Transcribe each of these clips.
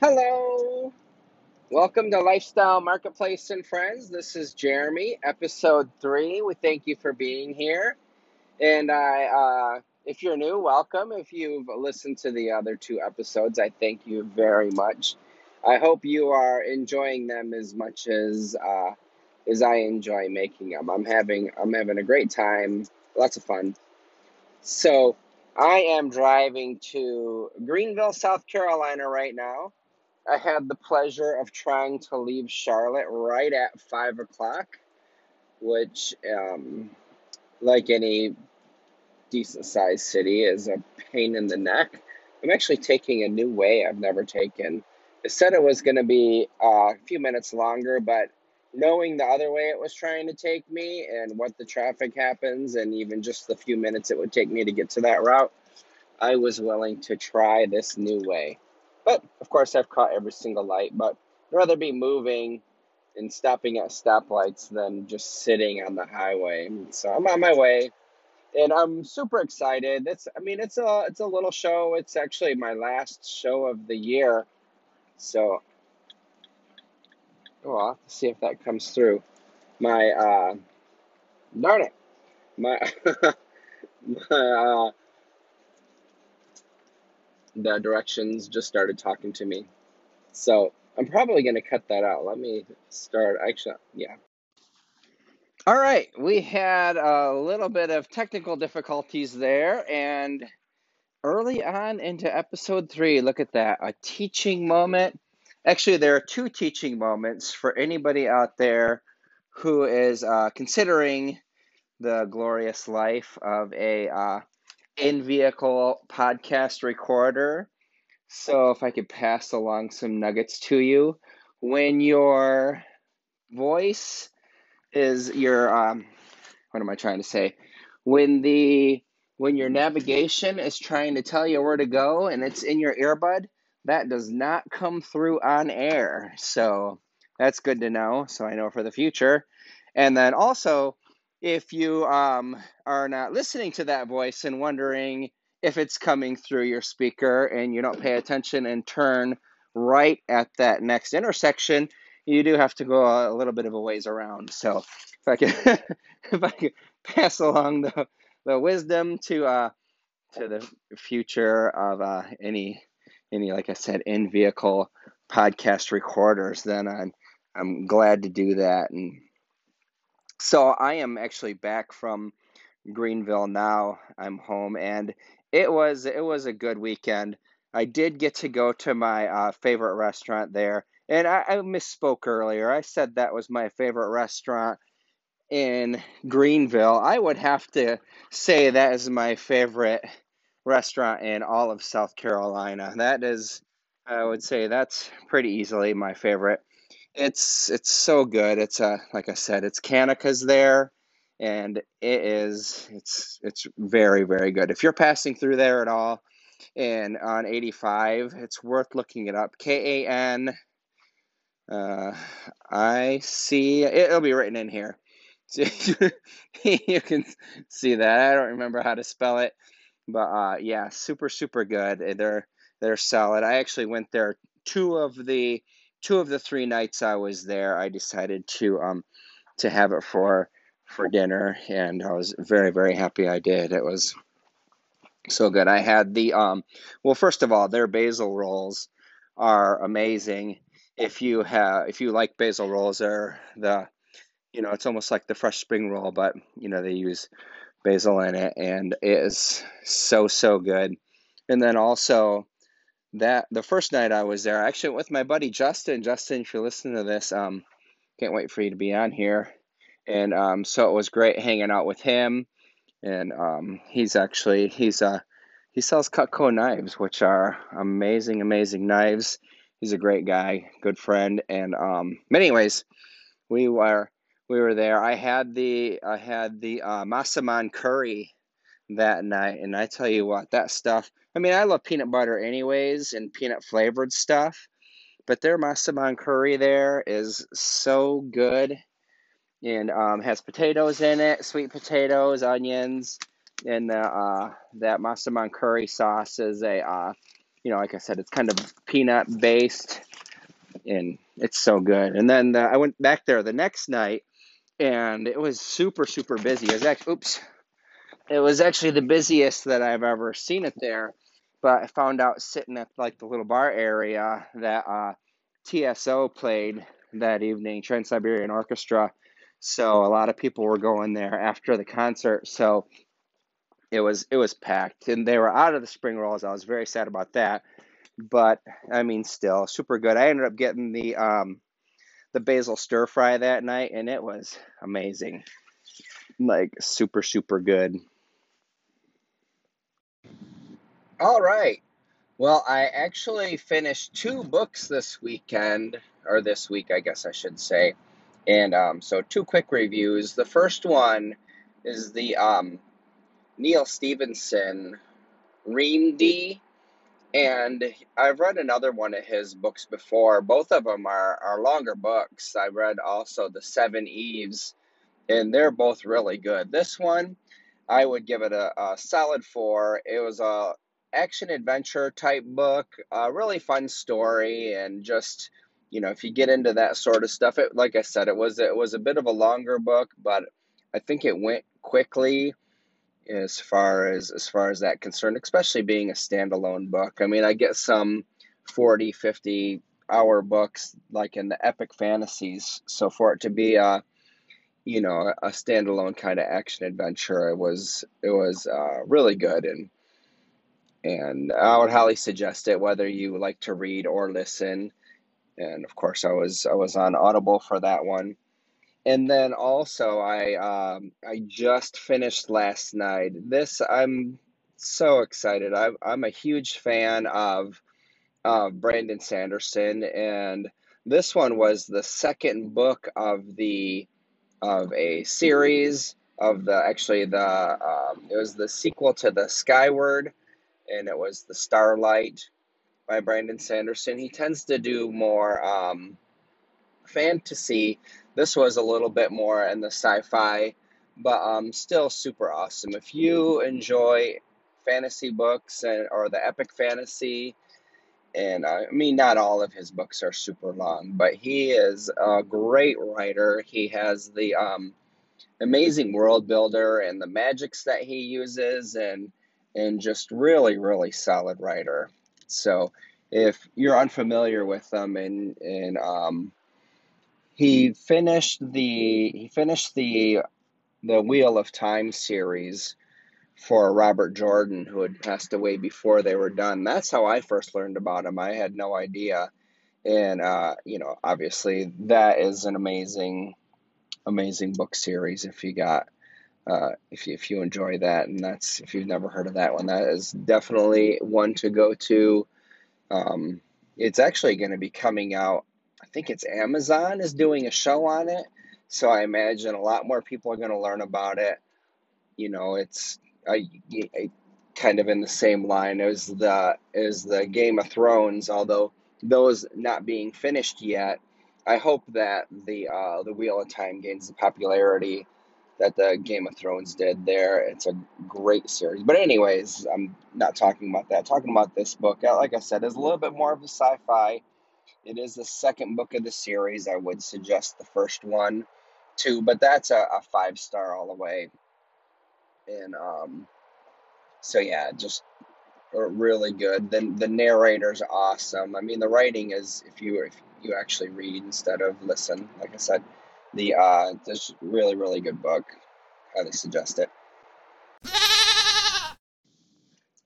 Hello. Welcome to Lifestyle Marketplace and Friends. This is Jeremy, episode three. We thank you for being here. And I, uh, if you're new, welcome. If you've listened to the other two episodes, I thank you very much. I hope you are enjoying them as much as uh, as I enjoy making them. I'm having I'm having a great time, lots of fun. So I am driving to Greenville, South Carolina right now I had the pleasure of trying to leave Charlotte right at five o'clock, which, um, like any decent sized city, is a pain in the neck. I'm actually taking a new way I've never taken. It said it was going to be uh, a few minutes longer, but knowing the other way it was trying to take me and what the traffic happens, and even just the few minutes it would take me to get to that route, I was willing to try this new way. But of course, I've caught every single light. But I'd rather be moving and stopping at stoplights than just sitting on the highway. So I'm on my way, and I'm super excited. It's I mean it's a it's a little show. It's actually my last show of the year. So oh, I'll have to see if that comes through. My uh, darn it, my my uh, the directions just started talking to me. So I'm probably going to cut that out. Let me start. Actually, yeah. All right. We had a little bit of technical difficulties there. And early on into episode three, look at that a teaching moment. Actually, there are two teaching moments for anybody out there who is uh, considering the glorious life of a uh, in vehicle podcast recorder. So, if I could pass along some nuggets to you, when your voice is your um, what am I trying to say? When the when your navigation is trying to tell you where to go and it's in your earbud, that does not come through on air. So that's good to know. So I know for the future. And then also, if you um, are not listening to that voice and wondering if it's coming through your speaker and you don't pay attention and turn right at that next intersection, you do have to go a, little bit of a ways around. So if I could, if I could pass along the, the wisdom to uh, to the future of uh, any any like I said in vehicle podcast recorders, then I'm I'm glad to do that and so I am actually back from Greenville now. I'm home, and it was it was a good weekend. I did get to go to my uh, favorite restaurant there, and I, I misspoke earlier. I said that was my favorite restaurant in Greenville. I would have to say that is my favorite restaurant in all of South Carolina. That is, I would say that's pretty easily my favorite. It's it's so good. It's uh like I said, it's Kanaka's there, and it is it's it's very very good. If you're passing through there at all, and on 85, it's worth looking it up. K A N uh, I see. It'll be written in here. So you can see that. I don't remember how to spell it, but uh, yeah, super super good. They're they're solid. I actually went there two of the two of the three nights I was there, I decided to um to have it for for dinner, and I was very very happy I did. It was so good. I had the um well, first of all, their basil rolls are amazing. If you have if you like basil rolls, they're the you know it's almost like the fresh spring roll, but you know they use basil in it, and it is so so good. And then also that the first night I was there, I actually went with my buddy Justin. Justin, if you're listening to this, um, can't wait for you to be on here. And um, so it was great hanging out with him. And um, he's actually he's uh he sells Cutco knives, which are amazing, amazing knives. He's a great guy, good friend. And um, anyways, we were we were there. I had the I had the uh, Massaman curry that night, and I tell you what, that stuff I mean, I love peanut butter anyways and peanut flavored stuff, but their masaman curry there is so good and um, has potatoes in it, sweet potatoes, onions, and uh, that masaman curry sauce is a uh, you know, like I said, it's kind of peanut based, and it's so good. And then uh, I went back there the next night, and it was super super busy. It was actually, oops, it was actually the busiest that I've ever seen it there. But I found out sitting at like the little bar area that uh, TSO played that evening, Trans Siberian Orchestra. So a lot of people were going there after the concert. So it was it was packed, and they were out of the spring rolls. I was very sad about that, but I mean, still super good. I ended up getting the um, the basil stir fry that night, and it was amazing, like super super good. All right. Well, I actually finished two books this weekend, or this week, I guess I should say. And um, so, two quick reviews. The first one is the um, Neal Stephenson Reamde, and I've read another one of his books before. Both of them are, are longer books. I read also The Seveneves, and they're both really good. This one, I would give it a, a solid four. It was a action adventure type book, a really fun story, and just you know if you get into that sort of stuff, it like I said, it was it was a bit of a longer book, but I think it went quickly as far as as far as that concerned, especially being a standalone book. I mean, I get some 40, 50 hour books like in the epic fantasies, so for it to be a you know a standalone kind of action adventure, it was it was uh, really good and and I would highly suggest it whether you like to read or listen. And of course, I was I was on Audible for that one. And then also, I um, I just finished last night. This I'm so excited. I'm I'm a huge fan of uh, Brandon Sanderson, and this one was the second book of the of a series of the actually the um, it was the sequel to the Skyward, and it was the Starlight by Brandon Sanderson. He tends to do more um, fantasy. This was a little bit more in the sci-fi, but um, still super awesome. If you enjoy fantasy books and or the epic fantasy, and uh, I mean not all of his books are super long, but he is a great writer. He has the um, amazing world builder and the magics that he uses, and and just really really solid writer. So if you're unfamiliar with them and and um, he finished the he finished the the Wheel of Time series for Robert Jordan, who had passed away before they were done. That's how I first learned about him. I had no idea, and uh, you know, obviously, that is an amazing, amazing book series. If you got, uh, if you, if you enjoy that, and that's if you've never heard of that one, that is definitely one to go to. Um, it's actually going to be coming out I think it's Amazon is doing a show on it. So I imagine a lot more people are going to learn about it. You know, it's I, kind of in the same line as the as the Game of Thrones, although those not being finished yet. I hope that the uh, the Wheel of Time gains the popularity that the Game of Thrones did there. It's a great series. But anyways, I'm not talking about that. Talking about this book, like I said, is a little bit more of a sci-fi it is the second book of the series. I would suggest the first one too, but that's a, a five star all the way. And um, so yeah, just really good. The the narrator's awesome. I mean, the writing is if you if you actually read instead of listen, like I said, the uh, just really really good book. Highly suggest it.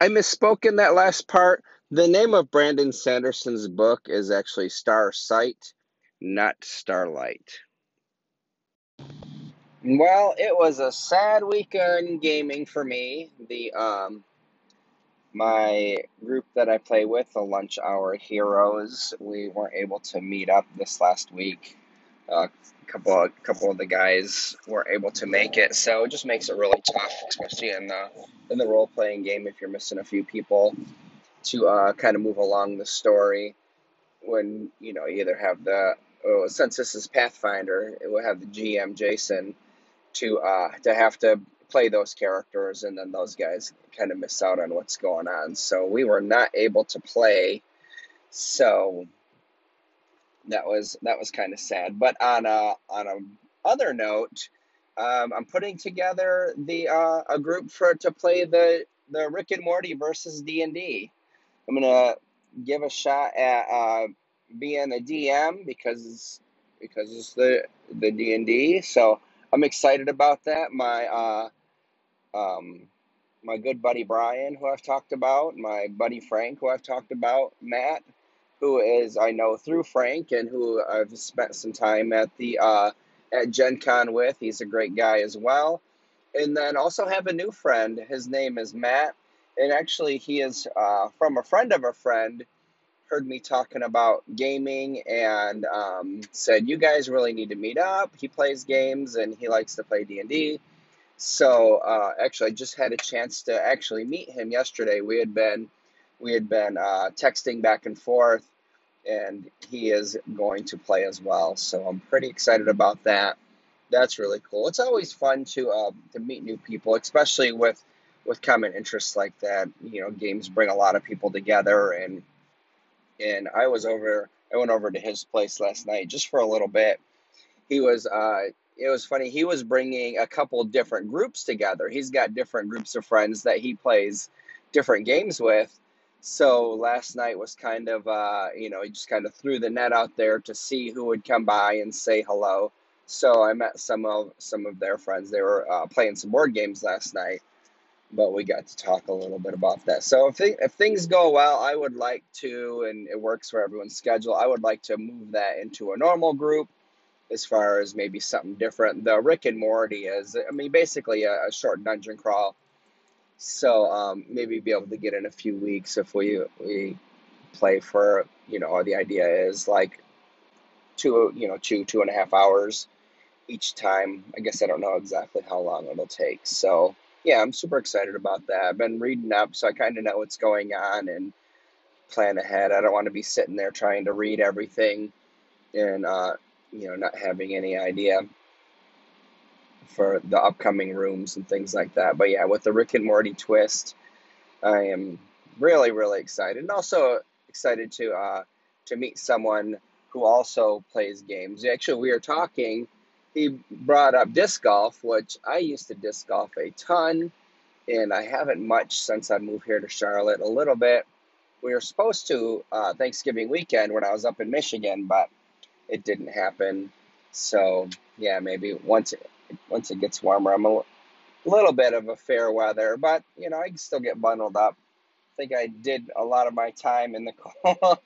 I misspoke in that last part. The name of Brandon Sanderson's book is actually Starsight, not Starlight. Well, it was a sad weekend gaming for me. The um, my group that I play with, the Lunch Hour Heroes, we weren't able to meet up this last week. Uh, a couple of, couple of the guys weren't able to make it, so it just makes it really tough, especially in the in the role playing game if you're missing a few people to uh, kind of move along the story when you know you either have the oh, since this is Pathfinder, it will have the GM Jason to uh, to have to play those characters, and then those guys kind of miss out on what's going on. So we were not able to play. So that was that was kind of sad. But on a on a other note, um, I'm putting together the uh, a group for to play the the Rick and Morty versus D and D. I'm gonna give a shot at uh, being a DM because because it's the the D and D. So I'm excited about that. My uh, um, my good buddy Brian, who I've talked about, my buddy Frank, who I've talked about, Matt, who is I know through Frank and who I've spent some time at the uh, at Gen Con with. He's a great guy as well. And then also have a new friend. His name is Matt. And actually, he is uh, from a friend of a friend. Heard me talking about gaming and um, said, "You guys really need to meet up." He plays games and he likes to play D and D. So uh, actually, I just had a chance to actually meet him yesterday. We had been we had been uh, texting back and forth, and he is going to play as well. So I'm pretty excited about that. That's really cool. It's always fun to uh, to meet new people, especially with with common interests like that. You know, games bring a lot of people together, and and I was over. I went over to his place last night just for a little bit. He was. Uh, it was funny. He was bringing a couple different groups together. He's got different groups of friends that he plays different games with, so last night was kind of, uh, you know, he just kind of threw the net out there to see who would come by and say hello. So I met some of some of their friends. They were uh, playing some board games last night, but we got to talk a little bit about that. So if if things go well, I would like to, and it works for everyone's schedule. I would like to move that into a normal group, as far as maybe something different. The Rick and Morty is, I mean, basically a, a short dungeon crawl so um, maybe be able to get in a few weeks if we we play for you know the idea is like two you know two two and a half hours each time. I guess I don't know exactly how long it'll take. So yeah, I'm super excited about that. I've been reading up, so I kind of know what's going on and plan ahead. I don't want to be sitting there trying to read everything and uh, you know not having any idea for the upcoming rooms and things like that. But yeah, with the Rick and Morty twist, I am really really excited, and also excited to uh, to meet someone who also plays games. Actually, we were talking. He brought up disc golf, which I used to disc golf a ton, and I haven't much since I moved here to Charlotte. A little bit. We were supposed to uh, Thanksgiving weekend when I was up in Michigan, but it didn't happen. So yeah, maybe once once it gets warmer, I'm a little bit of a fair weather, but you know, I can still get bundled up. I think I did a lot of my time in the cold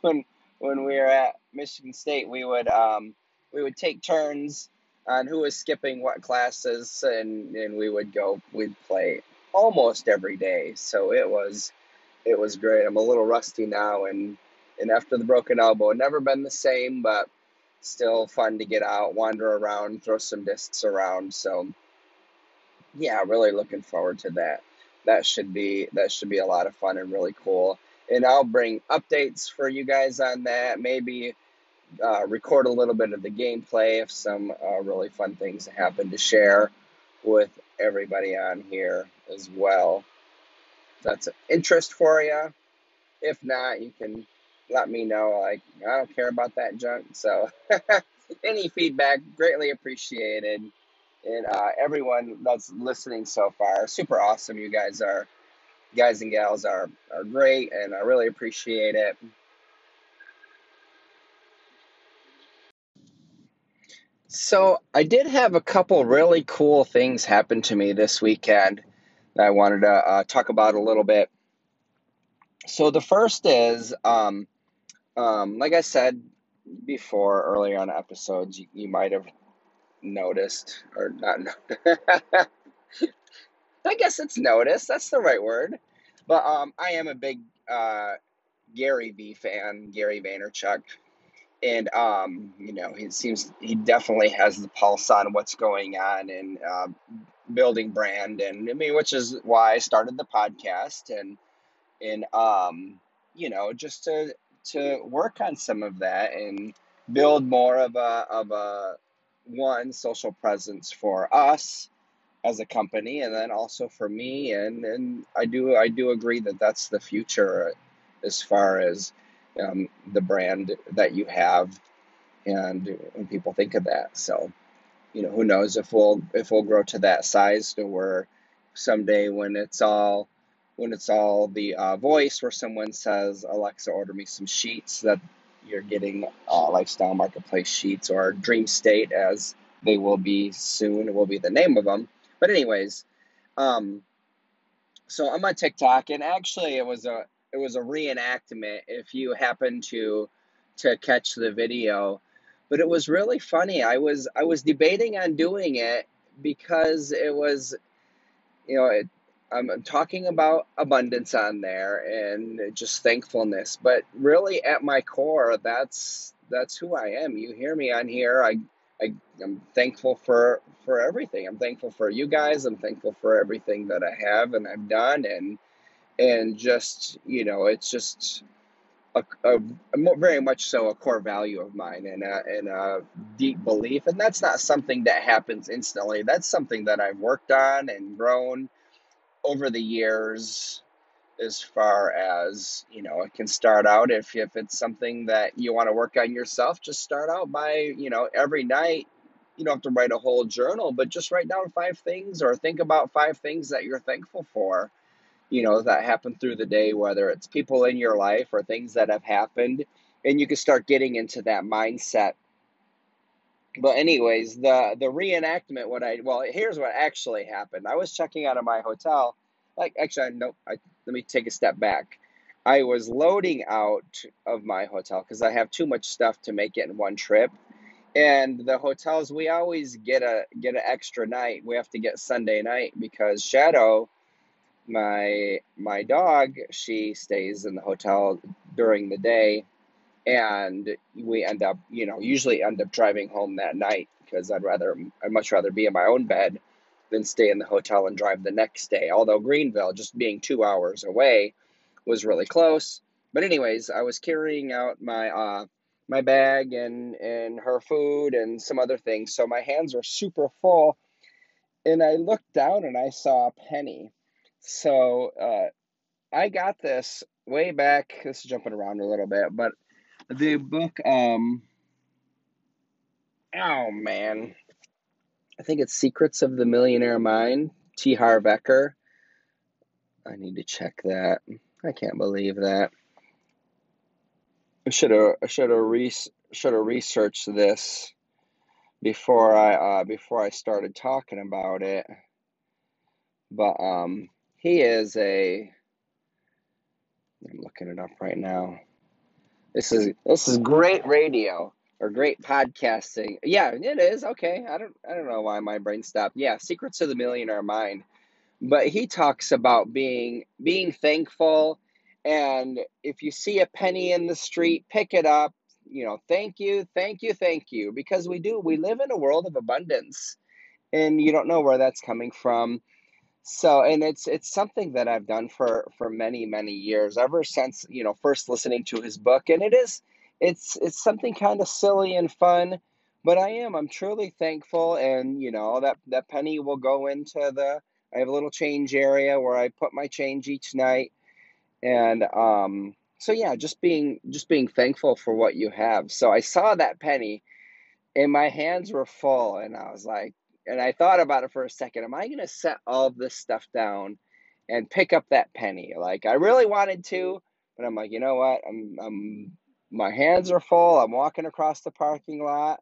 when when we were at Michigan State. We would um, we would take turns on who was skipping what classes, and and we would go. We'd play almost every day, so it was it was great. I'm a little rusty now, and and after the broken elbow, never been the same, but still fun to get out, wander around, throw some discs around. So yeah, really looking forward to that. That should be that should be a lot of fun and really cool. And I'll bring updates for you guys on that. Maybe uh, record a little bit of the gameplay if some uh, really fun things happen to share with everybody on here as well. If that's an interest for you. If not, you can let me know. Like, I don't care about that junk. So, any feedback, greatly appreciated. And uh, everyone that's listening so far, super awesome. You guys are, guys and gals are, are great, and I really appreciate it. So, I did have a couple really cool things happen to me this weekend that I wanted to uh, talk about a little bit. So, the first is um, um, like I said before earlier on episodes, you, you might have noticed or not. I guess it's noticed. That's the right word. But um, I am a big uh, Gary Vee fan, Gary Vaynerchuk, and um, you know he seems he definitely has the pulse on what's going on and uh, building brand, and I mean, which is why I started the podcast and and um, you know just to to work on some of that and build more of a of a one social presence for us as a company, and then also for me. And and I do I do agree that that's the future as far as um, the brand that you have, and when people think of that. So you know, who knows if we'll if we'll grow to that size to where someday when it's all when it's all the uh, voice where someone says Alexa order me some sheets that you're getting uh, lifestyle marketplace sheets or dream state as they will be soon will be the name of them but anyways um so i'm on tiktok and actually it was a it was a reenactment if you happen to to catch the video. But it was really funny. I was i was debating on doing it because it was you know it, I'm talking about abundance on there and just thankfulness, but really at my core, that's that's who I am. You hear me on here. I, I I'm thankful for for everything. I'm thankful for you guys. I'm thankful for everything that I have and I've done, and and just you know, it's just a, a, a very much so a core value of mine and a, and a deep belief. And that's not something that happens instantly. That's something that I've worked on and grown over the years as far as you know it can start out if if it's something that you want to work on yourself just start out by you know every night you don't have to write a whole journal but just write down five things or think about five things that you're thankful for you know that happen through the day whether it's people in your life or things that have happened and you can start getting into that mindset but anyways, the the reenactment. What I well, here's what actually happened. I was checking out of my hotel. Like actually, no. I let me take a step back. I was loading out of my hotel because I have too much stuff to make it in one trip. And the hotels we always get a get an extra night. We have to get Sunday night because Shadow, my my dog, she stays in the hotel during the day and we end up, you know, usually end up driving home that night because I'd rather, I'd much rather be in my own bed than stay in the hotel and drive the next day. Although Greenville, just being two hours away, was really close. But anyways, I was carrying out my uh, my bag and and her food and some other things, so my hands were super full. And I looked down and I saw a penny. So uh, I got this way back. This is jumping around a little bit, but the book, um, oh man, I think it's Secrets of the Millionaire Mind, T. Harv Eker. I need to check that. I can't believe that. I should have I should have re- should have researched this before I uh, before I started talking about it. But um, he is a. I'm looking it up right now. This is this is great radio or great podcasting. Yeah, it is. Okay. I don't I don't know why my brain stopped. Yeah, Secrets of the Millionaire Mind. But he talks about being being thankful and if you see a penny in the street, pick it up. You know, thank you, thank you, thank you because we do we live in a world of abundance and you don't know where that's coming from so, and it's it's something that I've done for for many many years, ever since you know first listening to his book, and it is it's it's something kind of silly and fun, but I am. I'm truly thankful, and you know that that penny will go into the I have a little change area where I put my change each night, and um so yeah, just being just being thankful for what you have. So I saw that penny and my hands were full and i was like and i thought about it for a second am i going to set all this stuff down and pick up that penny? Like i really wanted to but i'm like you know what? I'm i'm my hands are full. I'm walking across the parking lot.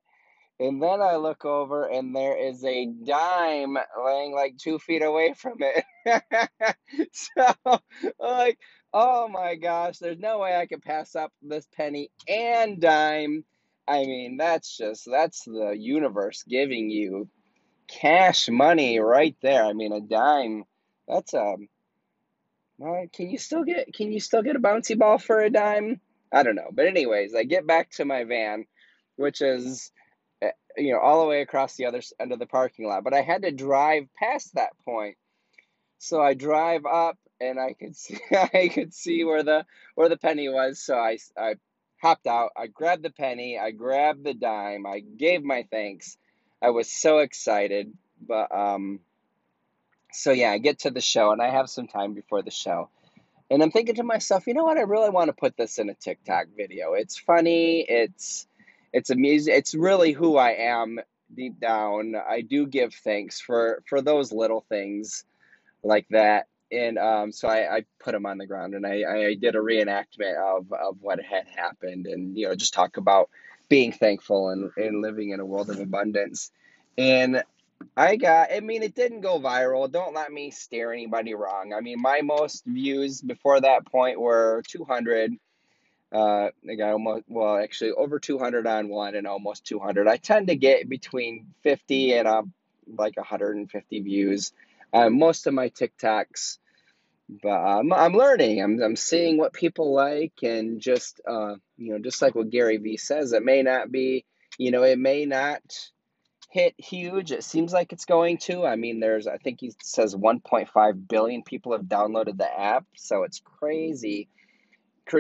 And then i look over and there is a dime laying like two feet away from it. So like oh my gosh there's no way i can pass up this penny and dime. I mean, that's just that's the universe giving you cash money right there. I mean, a dime. That's a. Well, can you still get can you still get a bouncy ball for a dime? I don't know. But anyways, I get back to my van, which is eh, you know all the way across the other end of the parking lot. But I had to drive past that point. So I drive up and I could see I could see where the where the penny was. So I I hopped out. I grabbed the penny. I grabbed the dime. I gave my thanks. I was so excited, but um, so yeah, I get to the show and I have some time before the show. And I'm thinking to myself, you know what? I really want to put this in a TikTok video. It's funny. It's it's amusing. It's really who I am deep down. I do give thanks for for those little things like that. And um, so I, I put them on the ground and I, I did a reenactment of, of what had happened and, you know, just talk about being thankful and, and living in a world of abundance. And I got, I mean, it didn't go viral. Don't let me steer anybody wrong. I mean, my most views before that point were 200. Uh, I got almost, well, actually over 200 on one and almost 200. I tend to get between 50 and uh, like 150 views. Uh, most of my TikToks, but I'm, I'm learning. I'm, I'm seeing what people like and just, uh, you know, just like what Gary Vee says, it may not be, you know, it may not hit huge. It seems like it's going to. I mean, there's, I think he says 1.5 billion people have downloaded the app. So it's crazy,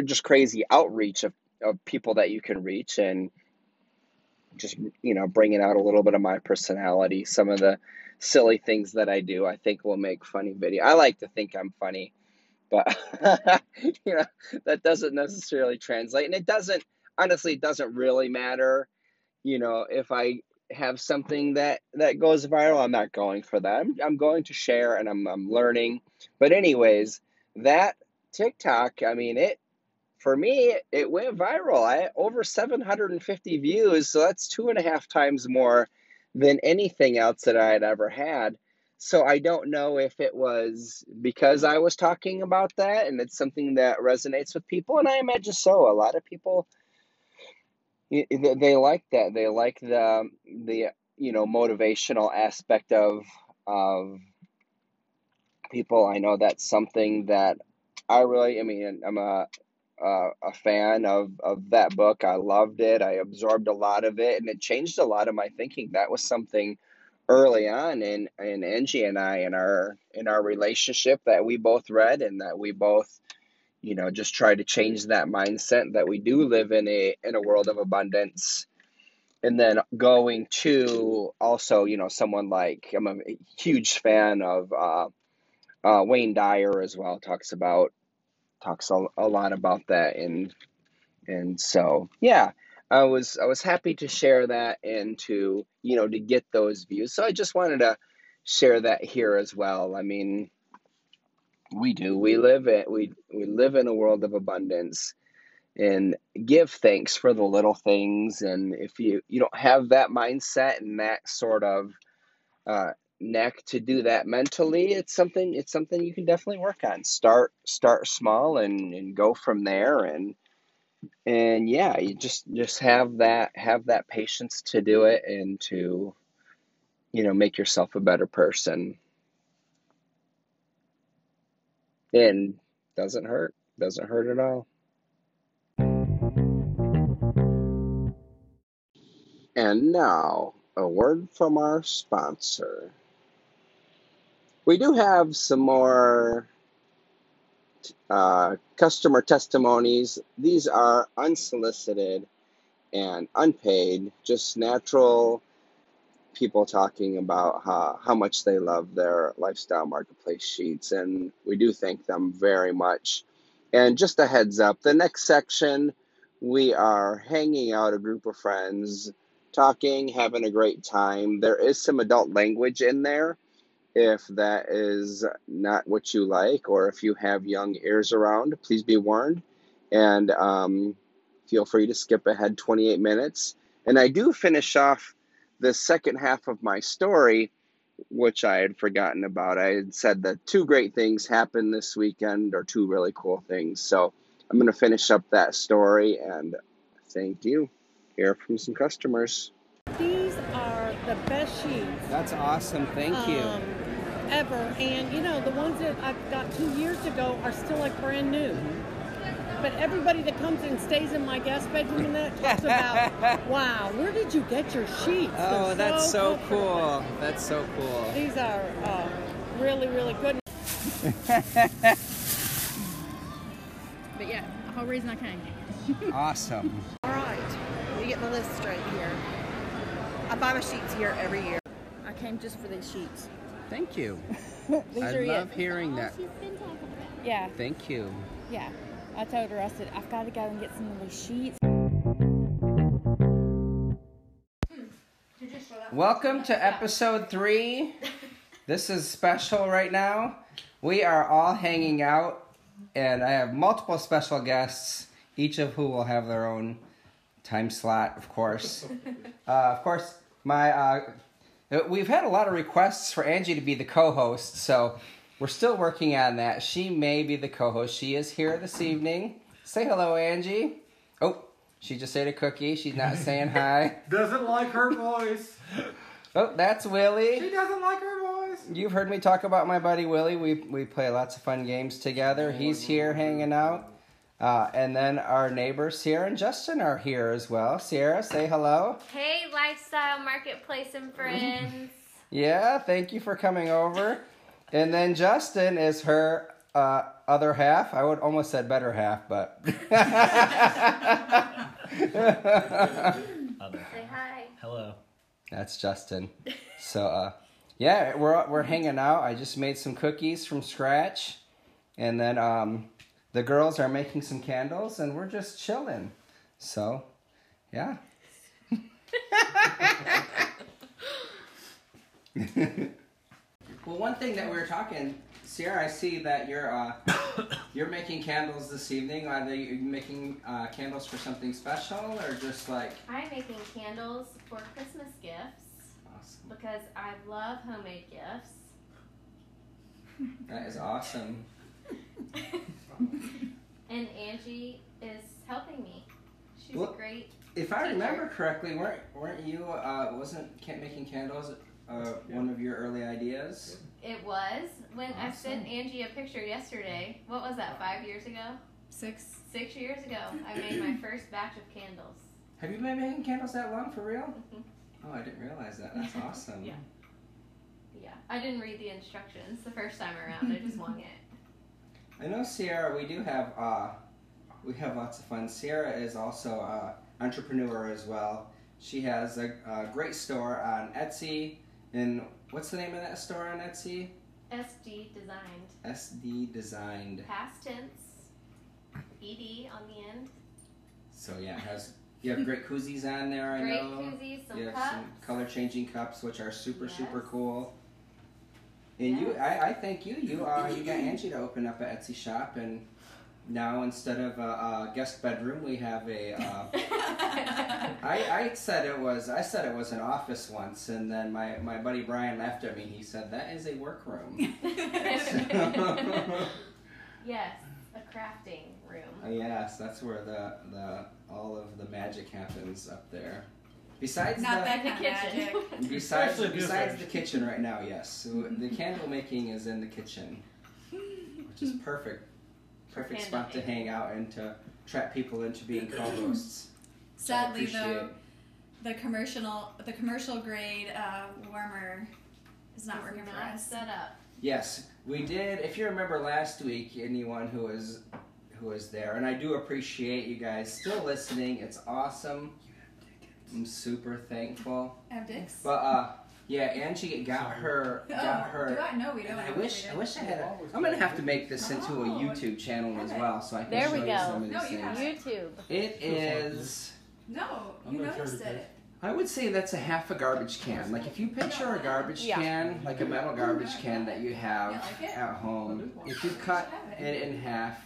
just crazy outreach of, of people that you can reach and just, you know, bringing out a little bit of my personality. Some of the silly things that I do, I think will make funny video. I like to think I'm funny, but, you know, that doesn't necessarily translate. And it doesn't, honestly, it doesn't really matter you know if i have something that that goes viral i'm not going for that i'm, I'm going to share and I'm, I'm learning but anyways that tiktok i mean it for me it went viral i over 750 views so that's two and a half times more than anything else that i had ever had so i don't know if it was because i was talking about that and it's something that resonates with people and i imagine so a lot of people they like that. They like the the you know motivational aspect of of people. I know that's something that I really. I mean, I'm a a, a fan of of that book. I loved it. I absorbed a lot of it, and it changed a lot of my thinking. That was something early on in in Angie and I in our in our relationship that we both read and that we both you know just try to change that mindset that we do live in a in a world of abundance and then going to also you know someone like i'm a huge fan of uh, uh, wayne dyer as well talks about talks a, a lot about that and and so yeah i was i was happy to share that and to you know to get those views. So i just wanted to share that here as well. I mean we do. we live it we we live in a world of abundance and give thanks for the little things. And if you you don't have that mindset and that sort of uh, neck to do that mentally it's something it's something you can definitely work on. Start start small and and go from there and and yeah you just just have that have that patience to do it and to you know make yourself a better person. And doesn't hurt doesn't hurt at all. And now a word from our sponsor we do have some more uh, customer testimonies these are unsolicited and unpaid just natural people talking about how, how much they love their lifestyle marketplace sheets, and we do thank them very much. And just a heads up the next section, we are hanging out a group of friends, talking, having a great time. There is some adult language in there if that is not what you like, or if you have young ears around, please be warned. And um, feel free to skip ahead 28 minutes. And I do finish off the second half of my story, which I had forgotten about. I had said that two great things happened this weekend, or two really cool things. So I'm going to finish up that story and thank you. Hear from some customers. These are the best sheets That's awesome. Thank um, ever. And you know, the ones that I got two years ago are still like brand new. But everybody that comes and stays in my guest bedroom and that talks about, wow, where did you get your sheets? Oh, They're that's so comfortable." cool. That's so cool. These are uh, really, really good. But yeah, the whole reason I came. Awesome. All right, you get the list straight here. I buy my sheets here every year. I came just for these sheets. Thank you. These I are love it. hearing that. She's been talking about. Yeah, Thank you. yeah. I told her, I said, I've got to go and get some of these sheets. Welcome to episode three. This is special right now. We are all hanging out, and I have multiple special guests, each of who will have their own time slot, of course. uh, of course, my uh, Uh, we've had a lot of requests for Angie to be the co-host, so we're still working on that. She may be the co-host. She is here this evening. Say hello, Angie. Oh, she just ate a cookie. She's not saying hi. Doesn't like her voice. Oh, that's Willie. She doesn't like her voice. You've heard me talk about my buddy Willie. We we play lots of fun games together. Oh, He's here hanging out. Uh, and then our neighbors Sierra and Justin are here as well. Sierra, say hello. Hey, lifestyle marketplace and friends. Yeah, thank you for coming over. And then Justin is her uh, other half. I would almost said better half, but Say hi. Hello. that's Justin. So uh, yeah, we're we're hanging out. I just made some cookies from scratch, and then um, the girls are making some candles, and we're just chilling. So, yeah. well, one thing that we were talking, Sierra, I see that you're uh, you're making candles this evening. Are they making uh, candles for something special, or just like I'm making candles for Christmas gifts awesome? because I love homemade gifts. That is awesome. And Angie is helping me. She's Well- a great. If I Teacher. remember correctly, weren't weren't you uh, wasn't can making candles uh, one of your early ideas? It was when I sent Angie a picture yesterday. What was that? Five years ago? Six. Six years ago, I made my first batch of candles. Have you been making candles that long for real? Mhm. Oh, I didn't realize that. That's awesome. Yeah. Yeah, I didn't read the instructions the first time around. I just wung it. I know Sierra. We do have uh, we have lots of fun. Sierra is also an entrepreneur as well. She has a, a great store on Etsy. And what's the name of that store on Etsy? SD designed. SD Designed. Past tense. ED on the end. So yeah, it has you have great koozies on there. I Great know. koozies, some you have cups. some color changing cups, which are super super cool. And you, I, I thank you. You, uh, you got Angie to open up an Etsy shop, and now instead of a, a guest bedroom, we have a. Uh, I, I said it was I said it was an office once, and then my, my buddy Brian laughed at me. He said that is a workroom. yes, a crafting room. Uh, yes, that's where the the all of the magic happens up there. Besides Not the, that The kitchen. magic. Besides, besides the kitchen right now, yes. So the candle making is in the kitchen, which is perfect. Perfect candle spot to making. hang out and to trap people into being co-hosts. Sadly, Appreciate though, the commercial the commercial grade uh, warmer is not working for us. set up. Yes, we did. If you remember last week, anyone who was who was there, and I do appreciate you guys still listening. It's awesome. I'm super thankful. I have dicks. But uh, yeah, Angie got her got oh, her. do I? No, we don't. I wish I wish I had. A, I'm gonna have to make this into a Oh, YouTube channel as well, so I can There show we you some of these No, you things. have it. YouTube. It is. No, I'm you not noticed sure it. I would say that's a half a garbage can. Like if you picture a garbage Yeah. can, like a metal garbage can that you have You like it? at home, if you cut it in half,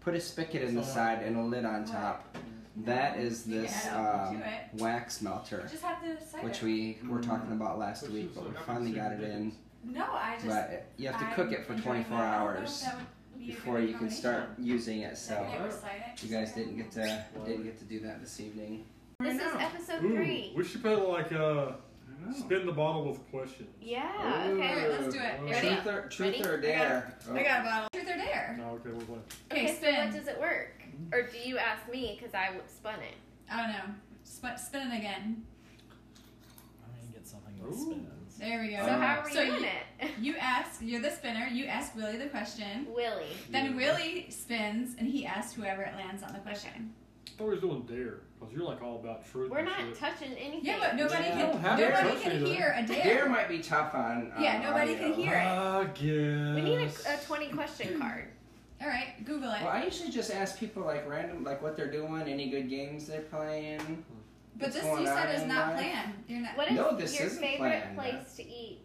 put a spigot in the side and a lid on top, that is this Yeah, um, wax melter, Just have to cite which it. we were talking about last week, but we finally got it in. No, I just. But you have to cook it for 24 that. I don't know if hours be before you can start using it. So could recite it. you guys didn't get to didn't get to do that this evening. This is episode Ooh, three. we should play like uh, spin the bottle with questions. Yeah, Ooh. okay. Alright, let's do it. Ooh. Ready? Truth or, truth Ready? or dare? I got a bottle. Truth or dare? No, okay, we'll play. Okay, Okay, so spin. what does it work? Or do you ask me because I w- spun it? I don't know. Spin, spin it again. I mean, get something that Ooh. spins. There we go. So Uh, how are we so doing you- it? You ask, you're the spinner, you ask Willie the question. Willie. Then Willie spins and he asks whoever it lands on the question. Story's doing dare because you're like all about truth. We're and not shit. touching anything. Yeah, but nobody Yeah. can. Don't have to Nobody touch can anything. hear a dare. Dare might be tough on. Yeah, on nobody can hear it. I guess. We need a, a 20 question card. All right, Google it. Well, I usually just ask people like random, like what they're doing, any good games they're playing. but this you said is not life. planned. You're not. What is No, this your isn't favorite planned, place to eat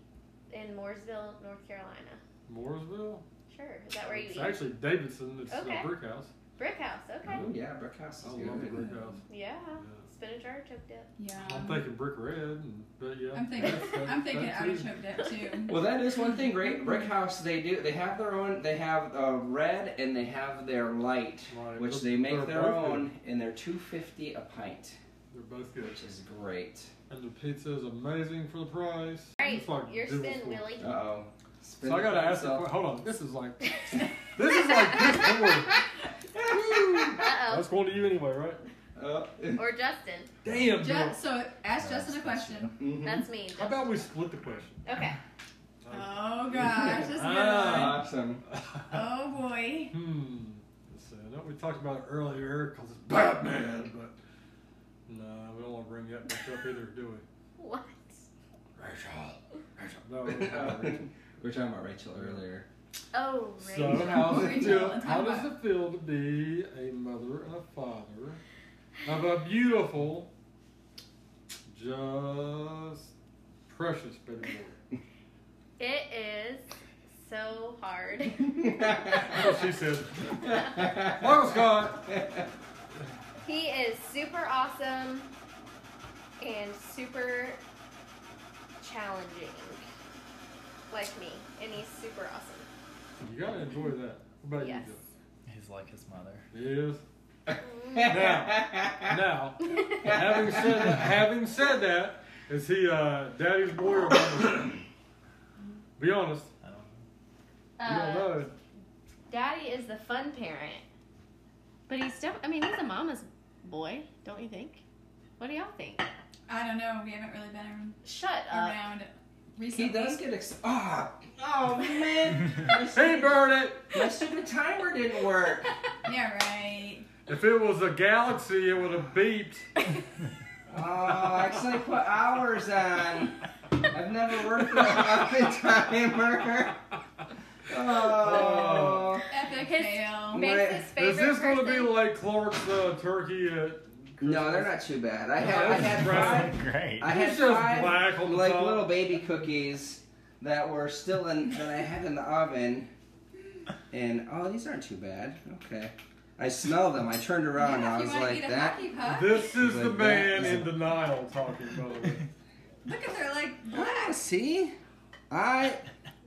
in Mooresville, North Carolina? Mooresville. Sure. Is that where you It's eat? actually Davidson. It's uh, Okay. a brick house. Brick House. Okay. Oh yeah, Brick House I is love the brick house. Yeah. Spinach artichoke dip. Yeah. I'm thinking brick red, and, but yeah. I'm thinking. that's- I'm thinking that too. artichoke dip too. Well, that is one thing. Great Brick House, they do. They have their own. They have uh, red and they have their light, Right, which but they make they're their both good. own, and they're two fifty a pint, They're both good. which is great. And the pizza is amazing for the price. All right. Like Your spin, Willie. Uh oh. So I gotta ask you. Hold on. This is like. this is like this board. Uh That's going to you anyway, right? Uh. Or Justin. Damn. Ju- Bill. so ask Justin a question. mhm. That's me. How Justin. about we split the question? Okay. Oh gosh, this is a Ah. Awesome. Oh boy. Hmm. Let's. I know we talked about it earlier because it's Batman, but no, we don't want to bring that much up either, do we? What? Rachel. Rachel. No, we're Rachel. we were talking about Rachel earlier. Oh, So how does, Rachel, feel, how does about- it feel to be a mother and a father of a beautiful, just precious baby boy? It is so hard. That's what she said. Michael Scott. he is super awesome and super challenging, like me, and he's super awesome. You gotta enjoy that. What about Yes. you, He's like his mother. Joe? He is. Now, Now, having said that, having said that, is he uh, daddy's boy or mama's boy? Be honest. I don't know. You don't Uh, know. Daddy is the fun parent, but he's still. I mean, he's a mama's boy, don't you think? What do y'all think? I don't know. We haven't really been around Shut up. around he does get ex- ah. Oh man, my He stupid, burned it. my stupid timer didn't work. Yeah, right. If it was a galaxy, it would have beeped. Oh, I actually put hours on. I've never worked with a fucking timer. Oh. Epic His- fail. Makes Right. his Is this going to be like Clark's uh, turkey at No, they're not too bad. I had I had five. Great. I had It's just five black on the like top. little baby cookies that were still in that I had in the oven, and oh, these aren't too bad. Okay, I smelled them. I turned around and I was you want to like that. This is the Like man is in denial talking, by the way. look at they're like black. see, I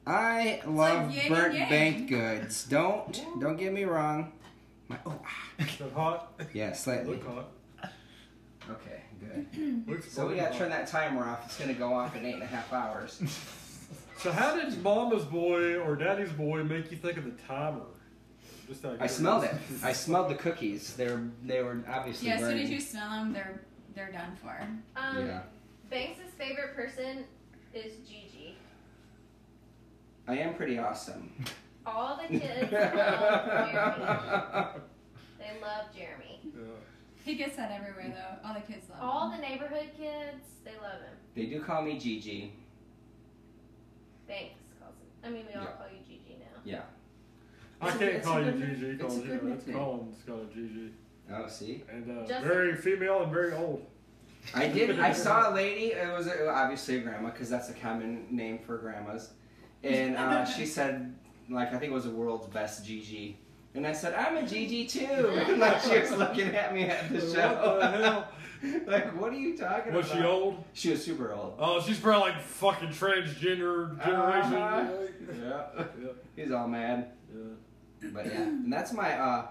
I love yin and burnt yang. baked goods. Don't don't get me wrong. My, oh, ah. Is that hot? yeah, slightly. Look hot. Okay, good. Looks So we gotta hot. turn that timer off. It's gonna go off in eight and a half hours. So how did Mama's boy or Daddy's boy make you think of the timer? Just out of I smelled it. I smelled the cookies. They were they were obviously Yeah, as soon as you smell them, they're they're done for. Um, Yeah. Banks' favorite person is Gigi. I am pretty awesome. All the kids love Jeremy. They love Jeremy. Yeah. He gets that everywhere though. All the kids love All him. the neighborhood kids, they love him. They do call me Gigi. Banks calls him. I mean, we all Yeah. call you Gigi now. Yeah. I It's can't it's a call you good- Gigi it's a good you it's nickname. Colin's got a Gigi. Oh, see. And uh, Justin. very female and very old. I did. I saw a lady. It was uh, obviously a grandma because that's a common name for grandmas. And uh, she said, like, I think it was the world's best Gigi. And I said, I'm a Gigi too. And like she was looking at me at the What show. the hell? like, what are you talking Was about? Was she old? She was super old. Oh, she's probably like fucking transgender generation. Uh-huh. Yeah. Yeah. He's all mad. Yeah. But yeah, and that's my uh,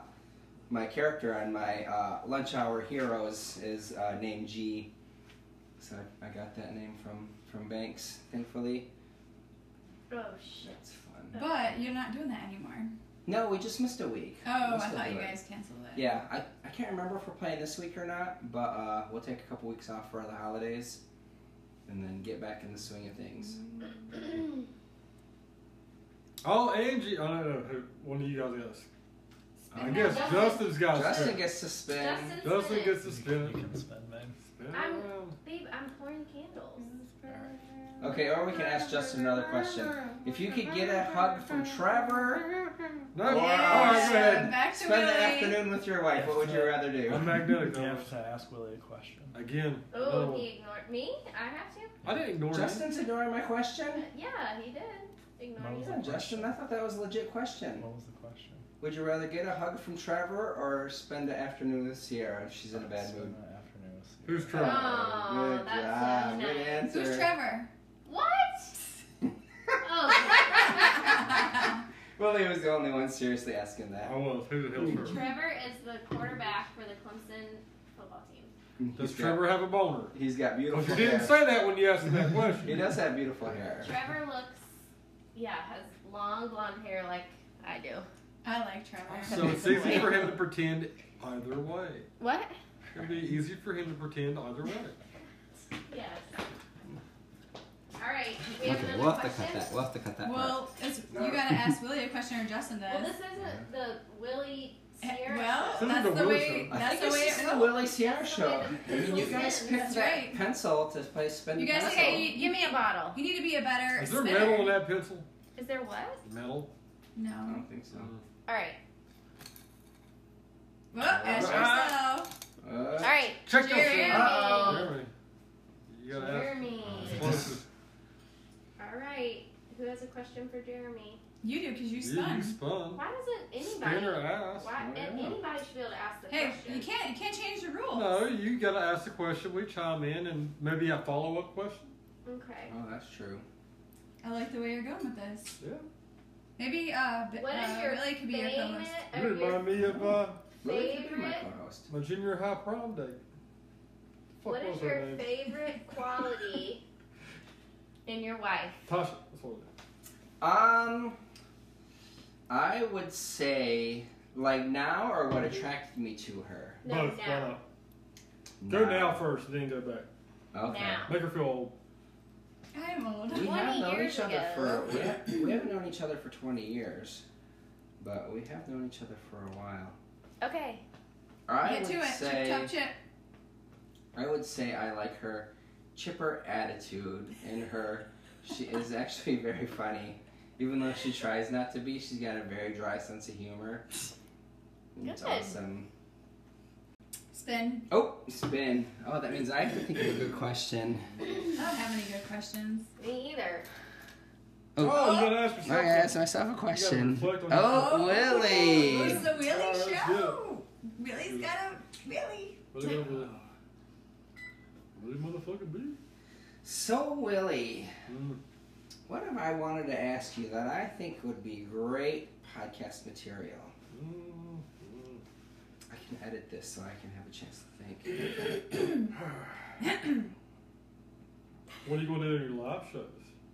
my character on my uh, lunch hour heroes is uh, named G. So I, I got that name from from Banks, thankfully. Oh shit. That's fun. But you're not doing that anymore. No, we just missed a week. Oh, We'll I thought you it. guys canceled it. Yeah, I, I can't remember if we're playing this week or not, but uh, we'll take a couple weeks off for the holidays, and then get back in the swing of things. Oh, Angie. Oh, no, no. who- One of you guys got I guess Justin- Justin's got to Justin spin. gets to spin. Justin, Justin spin gets to spin You it. can spin, babe. Spin I'm- around. Babe, I'm pouring candles. Okay, or we can ask Justin another question. If you could get a hug from Trevor No, or all right, uh, go ahead. Back to spend the Willie. afternoon with your wife, what would you rather do? I'm magnetic. You though. have to ask Willie a question. Again. Oh, another one. he ignored me? I have to? I didn't ignore you. Justin's ignoring my question? Yeah, he did. Ignore What was you. Yeah, Justin, I thought that was a legit question. What was the question? Would you rather get a hug from Trevor or spend the afternoon with Sierra if she's in a bad Spend mood? the afternoon with you. Who's Trevor? Oh, Good that's job. so Good nice. answer. Who's Trevor? What? oh. Willie was the only one seriously asking that. Oh, I was. Who the hell's Trevor? Trevor is the quarterback for the Clemson football team. Mm, does He's Trevor have a boner? He's got beautiful. beautiful you didn't hair. say that when you asked him that question. He does have beautiful hair. Trevor looks, yeah, has long blonde hair like I do. I like Trevor. So it's easy for him to pretend either way. What? It'd be easy for him to pretend either way. Yes. All right. We have Okay, another we'll have to cut that. We'll have to cut that part. Well, it's, you gotta ask Willie a question or Justin does. Well, this isn't the Willie Sierra. well, This is that's the the Willie way. show. I That's think the way this it is the rolls. Willie Sierra That's the show. way the I mean, you pencil guys spins. picked That's that right. pencil to play spin You the guys- pencil. Okay, you, give me a bottle. You need to be a better Is there spinner. metal in that pencil? Is there what? Metal? No. I don't think so. All right. Well, ask Ah. yourself. Uh, All right. Check Jeremy. yourself. Uh-oh. Jeremy. You gotta ask. Jeremy. Closest. All right. Who has a question for Jeremy? You do because you You, spun. you spun. Why doesn't anybody? Spin or ask. Why? I and know. anybody should be able to ask the Hey, question. you can't you can't change the rules. No, you gotta ask the question. We chime in and maybe a follow up question. Okay. oh, that's true. I like the way you're going with this. Yeah. Maybe uh, B- What is uh your Willie could be your favorite? co-host. You remind me of uh, Willie could be my favorite. co-host. my junior high prom date. Fuck, What was her your name? favorite quality in your wife? Tasha. That's what it is. Um, I would say like now or what mm-hmm. attracted me to her. No, Both. now. why not? Go now first, then go back. Okay. Now. Make her feel old. I'm old. We 20 have known years each other ago. for we, have, we haven't known each other for 20 years, but we have known each other for a while. Okay. I Get would to it. say Chip, top chip. I would say I like her chipper attitude and her. She is actually very funny, even though she tries not to be. She's got a very dry sense of humor. It's Good. awesome. Spin. Oh, spin. Oh, that means I have to think of a good question. I don't have any good questions. Me either. Oh, Oh, you gotta ask I yourself. gotta ask myself a question. reflect Oh, Willie. It's the Willie Oh, that's show. Willie's got a Willie. What are you gonna do? What do you motherfucking be? So, Willie, Mm. What have I wanted to ask you that I think would be great podcast material? Mm, mm. I can edit this so I can have a chance to think. What are you gonna do in your live shows?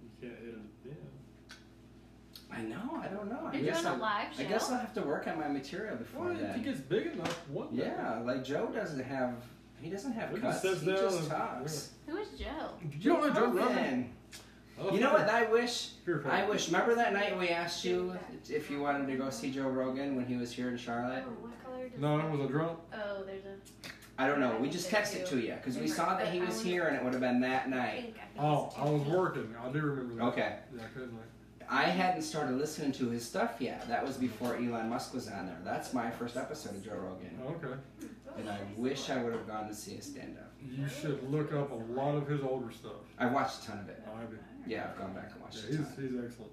You can't edit it then. I know, I don't know. I You're guess doing a I, live show. I guess I'll have to work on my material before Well, if he then. gets big enough, one day. Yeah, like Joe doesn't have. He doesn't have He cuts. just He just talks. Who is Joe? You don't know Joe Rogan? Rogan. Oh, You know what? I wish. Here, I wish. Remember that night we asked you if you wanted to go see Joe Rogan when he was here in Charlotte? Oh, what color does No, that- it was a drunk. Oh, there's a I don't know. We just texted to you because we saw that he was here and it would have been that night. pink. I think Oh, I was pink. working. I do remember that. Okay. Yeah, I couldn't like. I hadn't started listening to his stuff yet. That was before Elon Musk was on there. That's my first episode of Joe Rogan. Oh, okay. And I wish I would have gone to see his stand up. You should look up a lot of his older stuff. I watched a ton of it. Oh, I did. Yeah, I've gone back and watched Yeah, it. he's, he's excellent.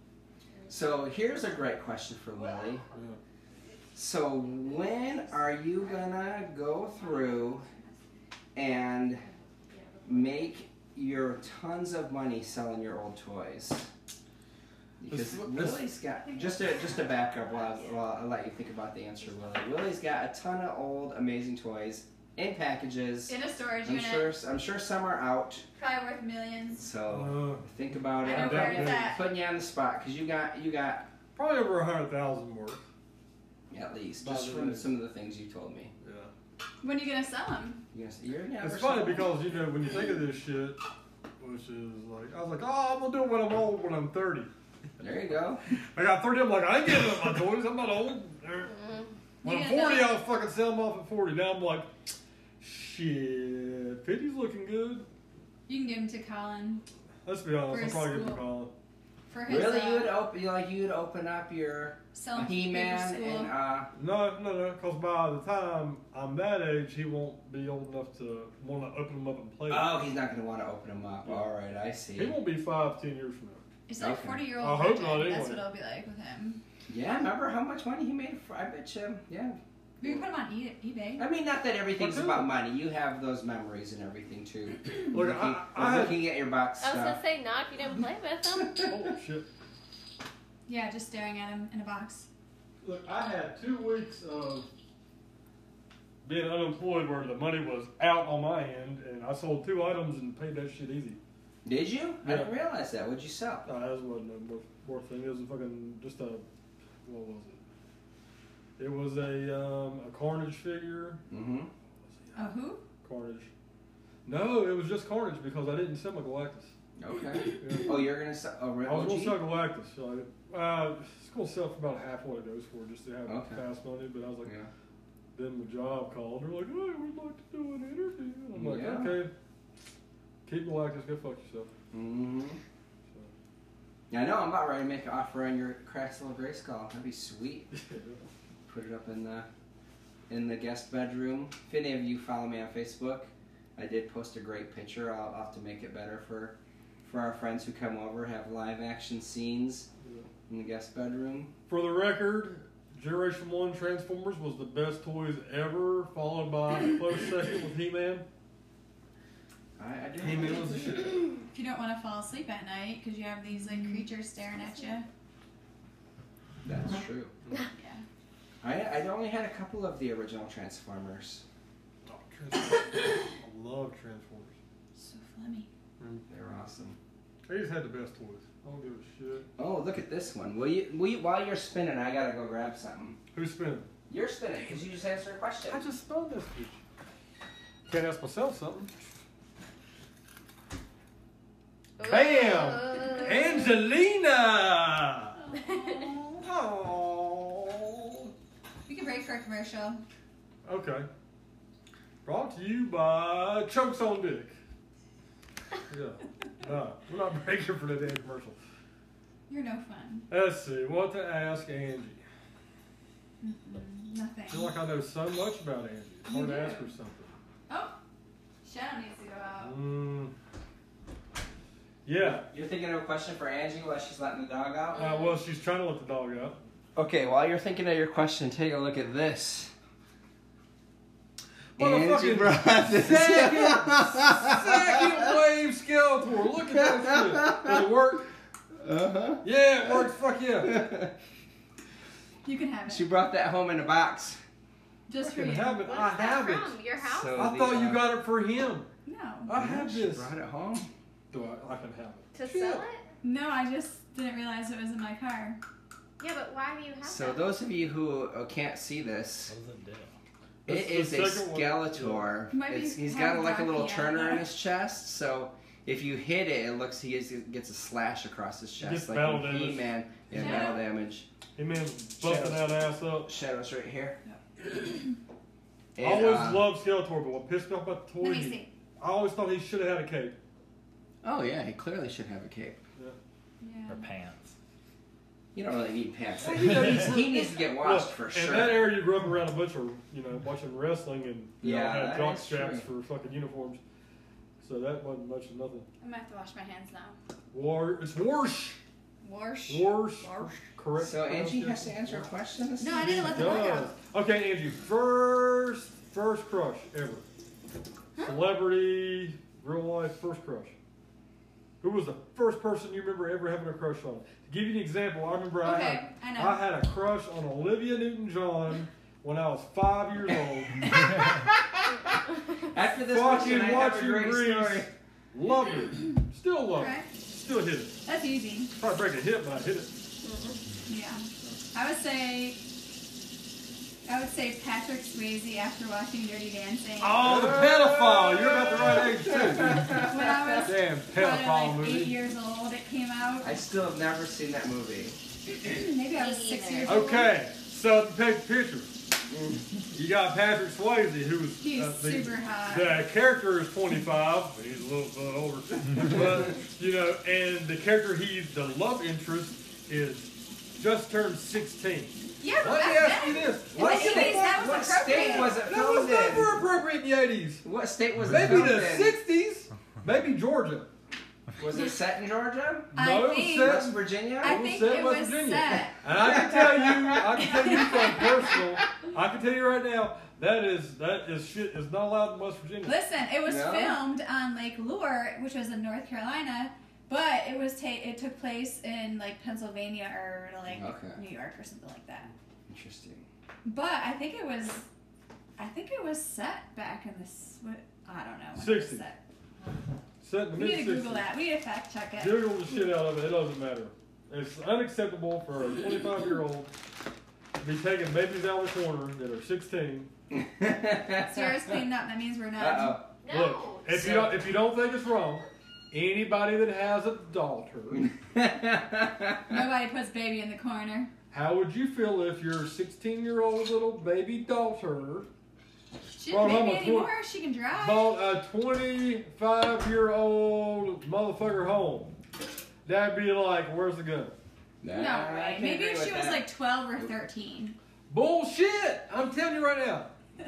So here's a great question for Willie. Yeah. So when are you gonna go through and make your tons of money selling your old toys? Because Willie's got just to just to back up while, while I'll let you think about the answer, Willie. Willie's got a ton of old amazing toys in packages. In a storage I'm unit. sure I'm sure some are out. Probably worth millions. So Uh, think about it. I know I'm where putting- it's at. putting you on the spot because you got you got probably over a hundred thousand worth. at least About just the from right. some of the things you told me. Yeah. When are you gonna sell them? You're you're never It's funny because you know when you think of this shit, which is like I was like, oh, I'm gonna do it when I'm old, when I'm 30. There you go. I got 30. I'm like, I ain't giving up my toys. I'm not old. Mm. When You I'm 40, enough- I'll fucking sell them off at 40. Now I'm like, shit, 50's looking good. You can give him to Colin Let's be honest, I'll probably give it to school. Colin. for his. Really, uh, you would open like you would open up your sell 'em for He-Man and uh, No, no, no, because by the time I'm that age, he won't be old enough to want to open them up and play. oh, he's not gonna want to open them up. Yeah. All right, I see. He won't be five, ten years from now. It's like Okay. forty year old? I hope virgin. not, That's what I'll be like with him. Yeah, remember how much money he made? For, I bet you. Yeah. We can put him on e- eBay. I mean, not that everything's about money. You have those memories and everything too. Look, looking, I, I had, looking at your box I was gonna say not if you didn't play with them. oh shit. Yeah, just staring at them in a box. Look, I had two weeks of being unemployed where the money was out on my end, and I sold two items and paid that shit easy. Did you? I didn't realize that. What'd you sell? No, that wasn't a worth, worth thing. It was a fucking just a what was it? It was a um, a Carnage figure. Mm-hmm. Oh, who? Carnage. No, it was just Carnage because I didn't sell my Galactus. Okay. Yeah. Oh, you're gonna sell I was gonna sell Galactus. So I, uh, it's gonna sell for about half what it goes for, just to have Okay. fast money. But I was like, Yeah. then the job called. They're like, "Hey, we'd like to do an interview." And I'm like, Yeah. "Okay, keep Galactus. Go fuck yourself." Mm-hmm. So, Yeah, I know. I'm about ready to make an offer on your Castle of Grayskull. That'd be sweet. Put it up in the in the guest bedroom. If any of you follow me on Facebook, I did post a great picture. I'll, I'll have to make it better for for our friends who come over. Have live action scenes Yeah. in the guest bedroom. For the record, Generation One Transformers was the best toys ever, followed by a close second with He-Man. I, I do. He-Man was the shit. If you don't want to fall asleep at night because you have these like creatures staring at you. That's true. Yeah. I I only had a couple of the original Transformers. Oh, Transformers. I love Transformers. So flummy. They're awesome. They just had the best toys. I don't give a shit. Oh, look at this one. Will you? Will you while you're spinning, I gotta go grab something. Who's spinning? You're spinning because you just answered a question. I just spun this bitch. Can't ask myself something. Oh. Bam! Angelina! Oh. Oh. We can break for a commercial. Okay. Brought to you by Chokes on Dick. Yeah. No, we're not breaking for the damn commercial. You're no fun. Let's see, what to ask Angie. Mm-mm, nothing. I feel like I know so much about Angie. It's hard You to do. ask her something. Oh, Shadow needs to go out. Mm. Yeah. You're thinking of a question for Angie while she's letting the dog out? Uh, well, she's trying to let the dog out. Okay, while you're thinking of your question, take a look at this. Motherfucking Angie brought this. Second, second wave Skeletor. Look at that shit. Does it work? Uh-huh. Yeah, it works. Fuck yeah. You can have it. she brought that home in a box. Just for Fucking you. have it. What I is that have it. from? Your house? So I the, thought you uh, got it for him. No. I have She this. brought it home. Do I? I can have it. to Shit. sell it? No, I just didn't realize it was in my car. Yeah, but why do you have So that? those of you who uh, can't see this, What was it do? is the a second one. Skeletor. Might be It's, he's kind got of like a little rocky out turner in his chest, so if you hit it, it looks he gets, gets a slash across his chest, gets like battle in damage. He-Man. Yeah, Yeah. battle damage. Hey man, busting that ass up. Shadows right here. I And, always uh, loved Skeletor, but what pissed me off about the toy, Let me see. I always thought he should have had a cape. Oh yeah, he clearly should have a cape. Yeah. Or pants? You don't really need pants. Well, he, you know, needs, to get washed for sure. In that area, you grew up around a bunch of, you know, watching wrestling and you Yeah, know, that had jock is straps for fucking uniforms. So that wasn't much of nothing. I'm gonna have to wash my hands now. War, it's Warsh. Wash. Warsh. Warsh. Correct. So Angie has to answer a question. This No, is- I didn't let the dog Duh. out. Okay, Angie. First, first crush ever. Celebrity, real life, first crush. Who was the first person you remember ever having a crush on? To give you an example, I remember I had I. I had a crush on Olivia Newton-John when I was five years old. After this question, I watch a you great Grease. Loved her. Still love her. Right. Still hit it. That's easy. Probably break a hip, but I hit it. Yeah. I would say. I would say Patrick Swayze after watching Dirty Dancing. Oh, the pedophile. You're about the right age, too. When I was Damn probably pedophile like movie. eight years old, it came out. I still have never seen that movie. Maybe I was six neither. years old. Okay, so take the picture. You got Patrick Swayze, who's He's uh, the, super hot. the character is 25. He's a little bit older, but you know, and the character he's the love interest is just turned 16. Yeah, but Let me back ask you this: What the state- was what appropriate. state was it That was in? never appropriate in the 80s. What state was it filmed in? Maybe the 60s, maybe Georgia. Was it set in Georgia? I No, think- set- West Virginia? I It was think set in it West was Virginia. set. And I can tell you, I can tell you from personal, I can tell you right now, that is that is shit is not allowed in West Virginia. Listen, it was No? filmed on Lake Lure, which was in North Carolina, but it was ta- it took place in like Pennsylvania or like Okay. New York or something like that. Interesting. But I think it was, I think it was set back in the What I don't know. When it 60s. set. Set in the We need to Google that. We need to fact check it. Google the shit out of it. It doesn't matter. It's unacceptable for a 25 year old to be taking babies out of the corner that are 16. Sierra's cleaned up. That means we're not. Uh No. Look, if you don't if you don't think it's wrong, anybody that has a daughter. Nobody puts baby in the corner. how would you feel if your 16 year old little baby daughter She Well, doesn't I'm baby a tw- anymore. She can drive. bought a 25 year old motherfucker home? That'd be like, where's the gun? no I way. Maybe if she was that. like 12 or 13. Bullshit! I'm telling you right now.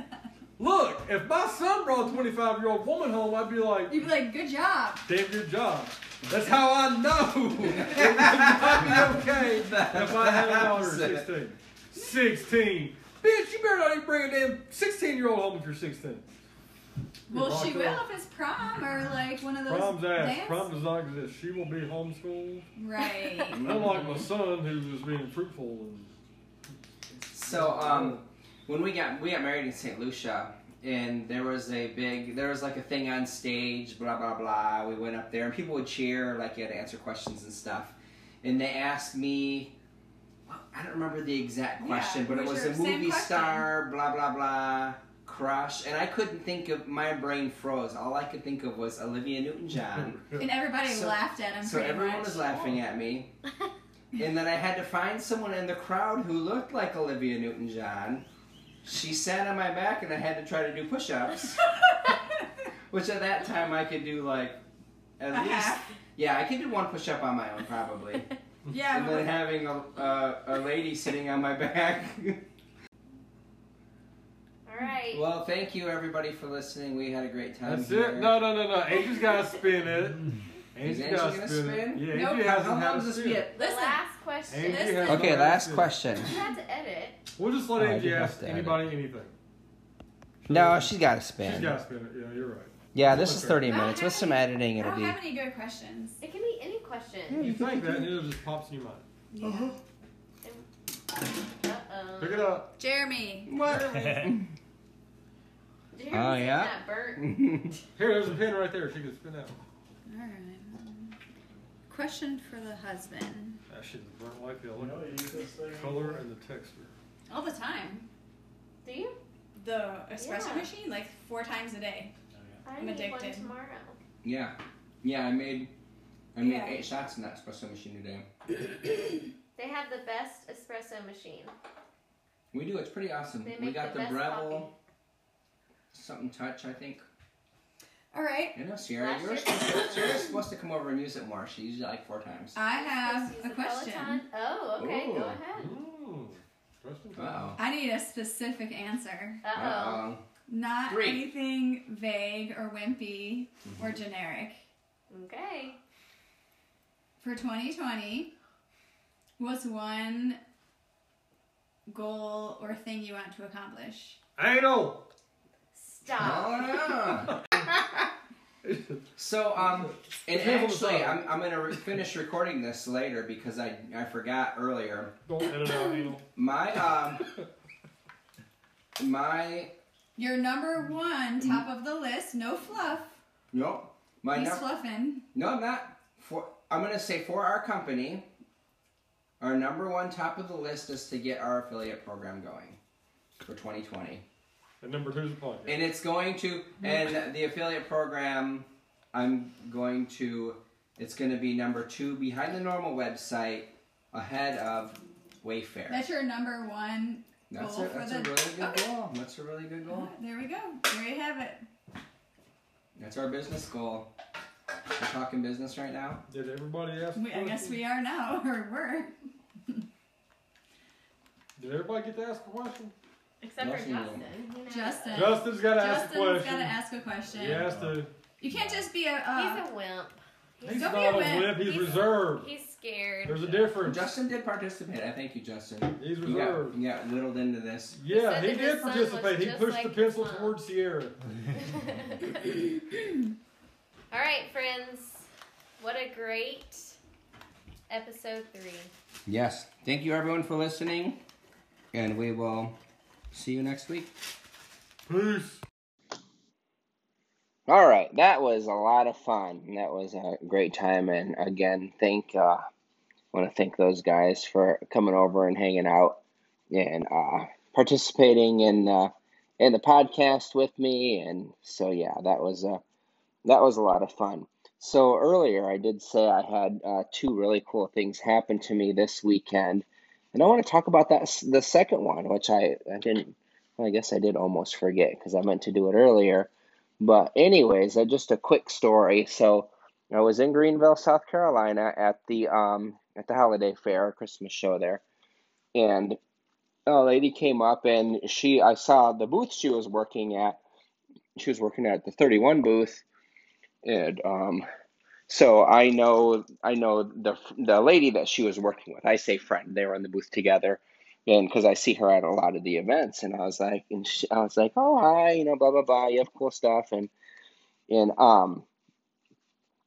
Look, if my son brought a 25 year old woman home, I'd be like, You'd be like, good job. damn good job. That's how I know it would not be okay if I had a daughter at 16. 16. Bitch, you better not even bring a damn 16 year old home if you're 16. Well, she will up. if it's prom or like one of those Prom's ass. dance. Prom does not exist. She will be homeschooled. Right. Unlike my son, who was being fruitful and So, um, when we got we got married in St. Lucia, and there was a big there was like a thing on stage, blah blah blah. We went up there, and people would cheer, like you had to answer questions and stuff. And they asked me, well, I don't remember the exact Yeah, question, but it was was a movie star, blah blah blah, crush, and I couldn't think of. My brain froze. All I could think of was Olivia Newton-John. And everybody So- laughed at him So everyone much. was laughing at me. and then I had to find someone in the crowd who looked like Olivia Newton John. She sat on my back and I had to try to do push ups. which at that time I could do like at A least. half. Yeah, I could do one push up on my own probably. Yeah, and then but having a, a, a lady sitting on my back. All right. well, thank you everybody for listening. We had a great time. That's here. it. No, no, no, no. Angel's got to spin it. Is Angie gonna spin, spin? Yeah, Nope. Angie How, hasn't how had long a does this spin. get? the listen. last question. Angie Listen. hasn't Okay, last spin. question. You had to edit. We'll just let Oh, I Angie do have ask to edit. anybody anything. No, she's got to She's spin. got to spin it. Yeah, you're right. Yeah, this is 30 minutes. With some editing, I it'll don't be. have any good questions. It can be any question. You think that, and it just pops in your mind. Yeah. Uh oh. Pick it up. Jeremy. What? Oh, yeah? That burnt. Here, there's a pin right there. She can spin that one. All right. Question for the husband. That shit is burnt like hell. Look at the color and the texture. All the time. Do you? The espresso Yeah. machine, like four times a day. I I'm need addicted. one tomorrow. Yeah, yeah. I made I made Yeah. eight shots in that espresso machine today. They have the best espresso machine. We do. It's pretty awesome. They we make got the the, best Breville coffee. something touch. I think. All right. You know Sierra. Last You're year- supposed, Sierra's supposed to come over and use it more. She used it like four times. I have a question. Peloton. Oh, okay. Ooh. Go ahead. Question time. I need a specific answer. Uh oh. oh. Uh Not Three. anything vague or wimpy or generic. Okay. For 2020, what's one goal or thing you want to accomplish? Anal. Stop. oh. So um, and Depends on the actually. I'm, I'm gonna re- finish recording this later because I I forgot earlier. Don't edit out anal. My um my Your number one, top of the list, no fluff. no my He's num- fluffing. No, I'm not. For I'm gonna say for our company, our number one top of the list is to get our affiliate program going for 2020, And number two is a podcast. and it's going to and the affiliate program. I'm going to. It's going to be number two behind the normal website, ahead of Wayfair. That's your number one That's Goal a, for that's the- a really good okay. goal. That's a really good goal. There we go. There you have it. That's our business goal. We're talking business right now. Did everybody ask? We, I guess we are now, or were. Did everybody get to ask a question? Except for Justin. Justin. You know. Justin. Justin's got to ask a Justin's question. got to ask a question. He has to. You can't just be a. Uh, He's a wimp. He's Don't not be a a wimp. wimp. He's He's- reserved. He's scared. There's a difference. Justin did participate. I thank you, Justin. He's You reserved. got, you got whittled into this. Yeah, said he that did his son participate. He just pushed like the his pencil mom. towards Sierra. All right, friends. What a great episode three. Yes. Thank you, everyone, for listening. And we will see you next week. Peace. All right, that was a lot of fun. That was a great time, and again, thank uh, want to thank those guys for coming over and hanging out and uh, participating in uh, in the podcast with me. And so, yeah, that was a that was a lot of fun. So earlier, I did say I had uh, two really cool things happen to me this weekend, and I want to talk about that the second one, which I I didn't. I guess I did almost forget because I meant to do it earlier. But anyways, uh, just a quick story. So I was in Greenville, South Carolina, at the um at the holiday fair, Christmas show there, and a lady came up and she I saw the booth she was working at. She was working at the 31 booth, and um, so I know I know the the lady that she was working with. I say friend. They were in the booth together, and because I see her at a lot of the events, and I was like, and she, I was like, oh hi, you know, blah blah blah. You have cool stuff, and and um,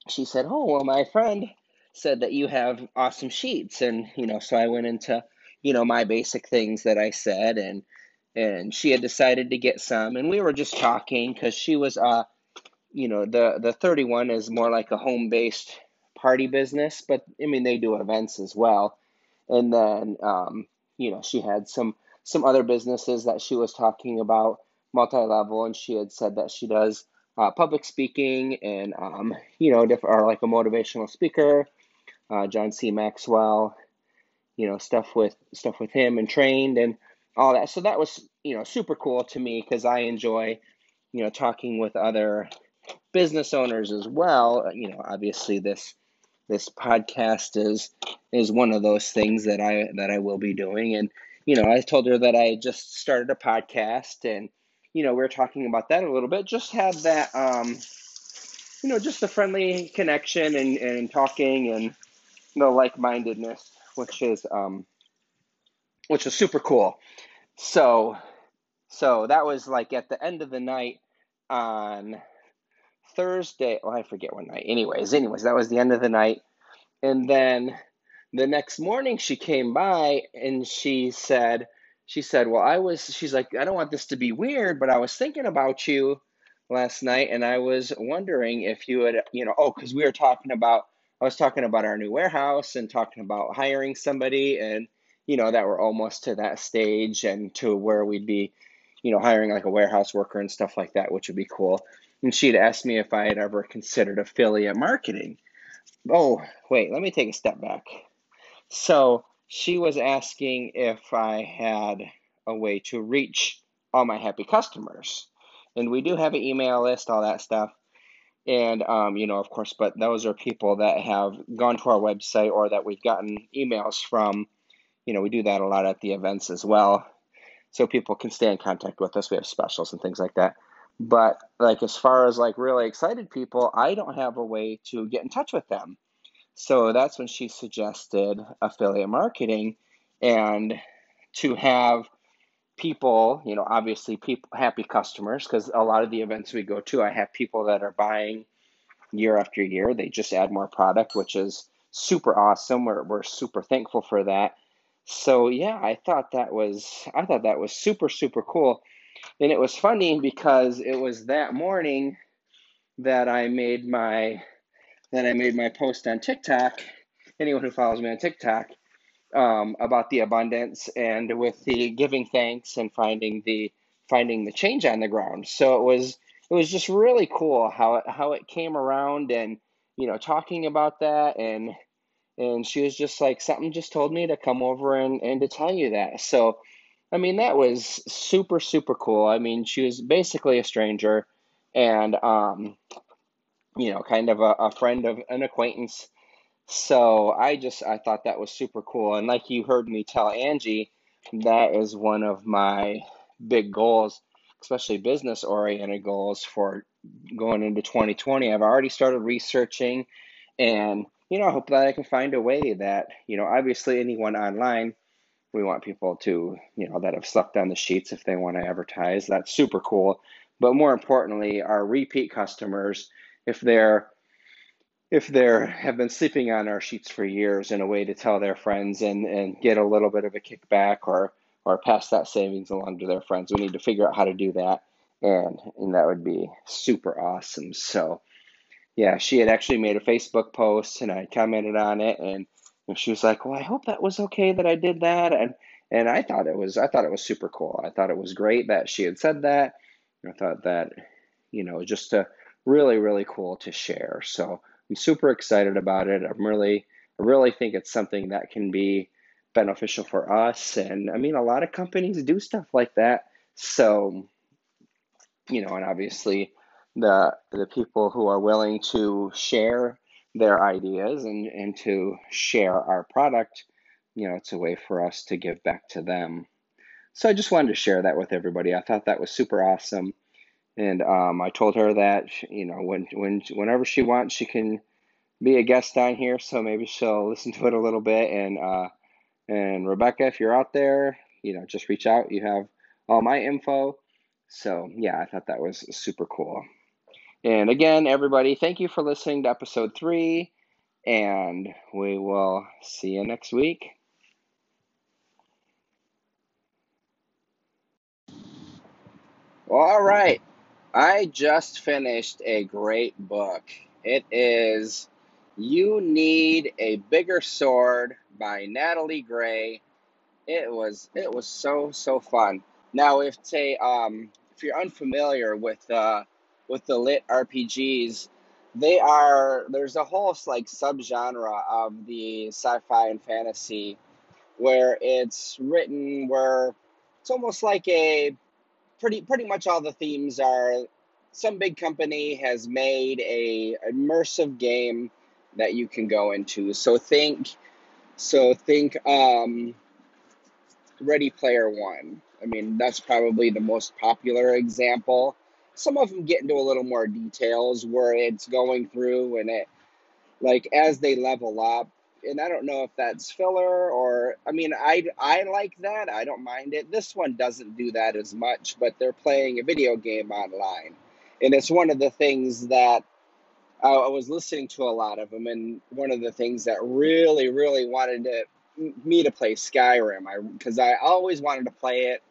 she said, oh well, my friend said that you have awesome sheets, and you know, so I went into you know my basic things that I said, and and she had decided to get some, and we were just talking because she was uh you know the the 31 is more like a home based party business but i mean they do events as well. And then um you know she had some some other businesses that she was talking about multi-level and she had said that she does uh, public speaking and um you know different or like a motivational speaker uh, john c. Maxwell you know stuff with stuff with him and trained and all that. So that was you know super cool to me because i enjoy you know talking with other business owners as well. Uh, You know, obviously this this podcast is is one of those things that I that I will be doing. And you know, I told her that I just started a podcast, and you know, we are talking about that a little bit. Just had that, um, you know, just the friendly connection and and talking and the like mindedness, which is um, which is super cool. So so that was like at the end of the night on Thursday. Oh, I forget what night. Anyways, anyways, that was the end of the night. And then the next morning she came by and she said, she said, well, I was, she's like, I don't want this to be weird, but I was thinking about you last night and I was wondering if you would, you know, oh, because we were talking about, I was talking about our new warehouse and talking about hiring somebody and, you know, that we're almost to that stage and to where we'd be, you know, hiring like a warehouse worker and stuff like that, which would be cool. And she'd asked me if I had ever considered affiliate marketing. Oh, wait, let me take a step back. So she was asking if I had a way to reach all my happy customers. And we do have an email list, all that stuff. And, um, you know, of course, but those are people that have gone to our website or that we've gotten emails from. You know, we do that a lot at the events as well. So people can stay in contact with us. We have specials and things like that. But like as far as like really excited people, I don't have a way to get in touch with them. So that's when she suggested affiliate marketing and to have people, you know, obviously people happy customers because a lot of the events we go to, I have people that are buying year after year. They just add more product, which is super awesome. We're we're super thankful for that. So yeah, I thought that was I thought that was super super cool. And it was funny because it was that morning that I made my that I made my post on TikTok. Anyone who follows me on TikTok um, about the abundance and with the giving thanks and finding the finding the change on the ground. So it was it was just really cool how it how it came around and you know talking about that and and she was just like something just told me to come over and and to tell you that. So I mean, that was super, super cool. I mean, she was basically a stranger and, um, you know, kind of a, a friend of an acquaintance. So I just, I thought that was super cool. And like you heard me tell Angie, that is one of my big goals, especially business oriented goals for going into 2020. I've already started researching and, you know, I hope that I can find a way that, you know, obviously anyone online we want people to, you know, that have slept on the sheets if they want to advertise. That's super cool. But more importantly, our repeat customers, if they're if they're have been sleeping on our sheets for years in a way to tell their friends and, and get a little bit of a kickback or or pass that savings along to their friends, we need to figure out how to do that. And and that would be super awesome. So yeah, she had actually made a Facebook post and I commented on it and and she was like, "Well, I hope that was okay that I did that." And and I thought it was I thought it was super cool. I thought it was great that she had said that. I thought that you know just a really really cool to share. So I'm super excited about it. I'm really I really think it's something that can be beneficial for us. And I mean, a lot of companies do stuff like that. So you know, and obviously the the people who are willing to share their ideas and, and to share our product, you know, it's a way for us to give back to them. So I just wanted to share that with everybody. I thought that was super awesome. And um, I told her that, you know, when, when, whenever she wants, she can be a guest on here. So maybe she'll listen to it a little bit. And, uh, and Rebecca, if you're out there, you know, just reach out. You have all my info. So yeah, I thought that was super cool. And again, everybody, thank you for listening to episode three, and we will see you next week. All right. I just finished a great book. It is You Need a Bigger Sword by Natalie Gray. It was it was so so fun. Now if say um if you're unfamiliar with uh with the lit RPGs, they are there's a whole like subgenre of the sci-fi and fantasy where it's written where it's almost like a pretty pretty much all the themes are some big company has made a immersive game that you can go into. So think so think um Ready Player One. I mean, that's probably the most popular example some of them get into a little more details where it's going through and it like as they level up and I don't know if that's filler or I mean I I like that. I don't mind it. This one doesn't do that as much, but they're playing a video game online. And it's one of the things that I, I was listening to a lot of them and one of the things that really really wanted to me to play Skyrim. I cuz I always wanted to play it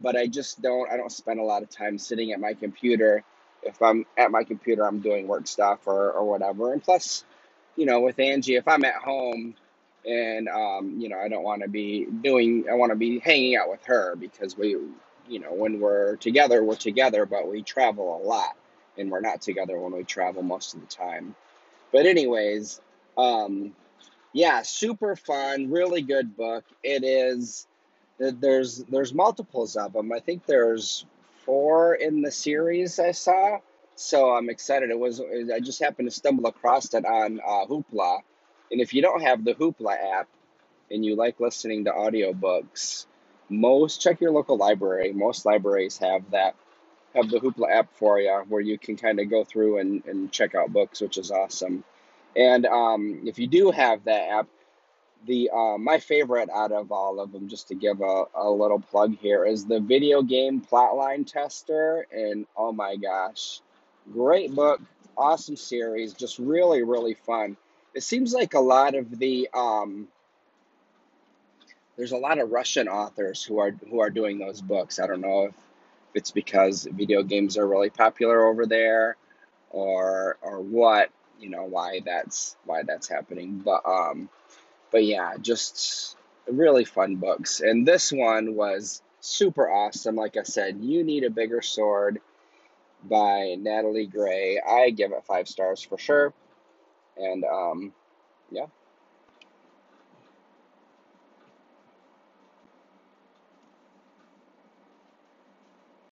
but I just don't I don't spend a lot of time sitting at my computer. If I'm at my computer, I'm doing work stuff or, or whatever. And plus, you know, with Angie, if I'm at home and um, you know, I don't want to be doing I want to be hanging out with her because we you know, when we're together, we're together, but we travel a lot and we're not together when we travel most of the time. But anyways, um yeah, super fun, really good book. It is there's there's multiples of them. I think there's four in the series I saw. So I'm excited. It was I just happened to stumble across it on uh, Hoopla, and if you don't have the Hoopla app and you like listening to audiobooks, most check your local library. Most libraries have that have the Hoopla app for you, where you can kind of go through and, and check out books, which is awesome. And um, if you do have that app, the uh, my favorite out of all of them, just to give a, a little plug here, is the video game plotline tester. And oh my gosh, great book, awesome series, just really really fun. It seems like a lot of the um, there's a lot of Russian authors who are who are doing those books. I don't know if it's because video games are really popular over there, or or what you know why that's why that's happening. But um, but yeah, just really fun books. And this one was super awesome. Like I said, You Need a Bigger Sword by Natalie Gray. I give it five stars for sure. And um, yeah,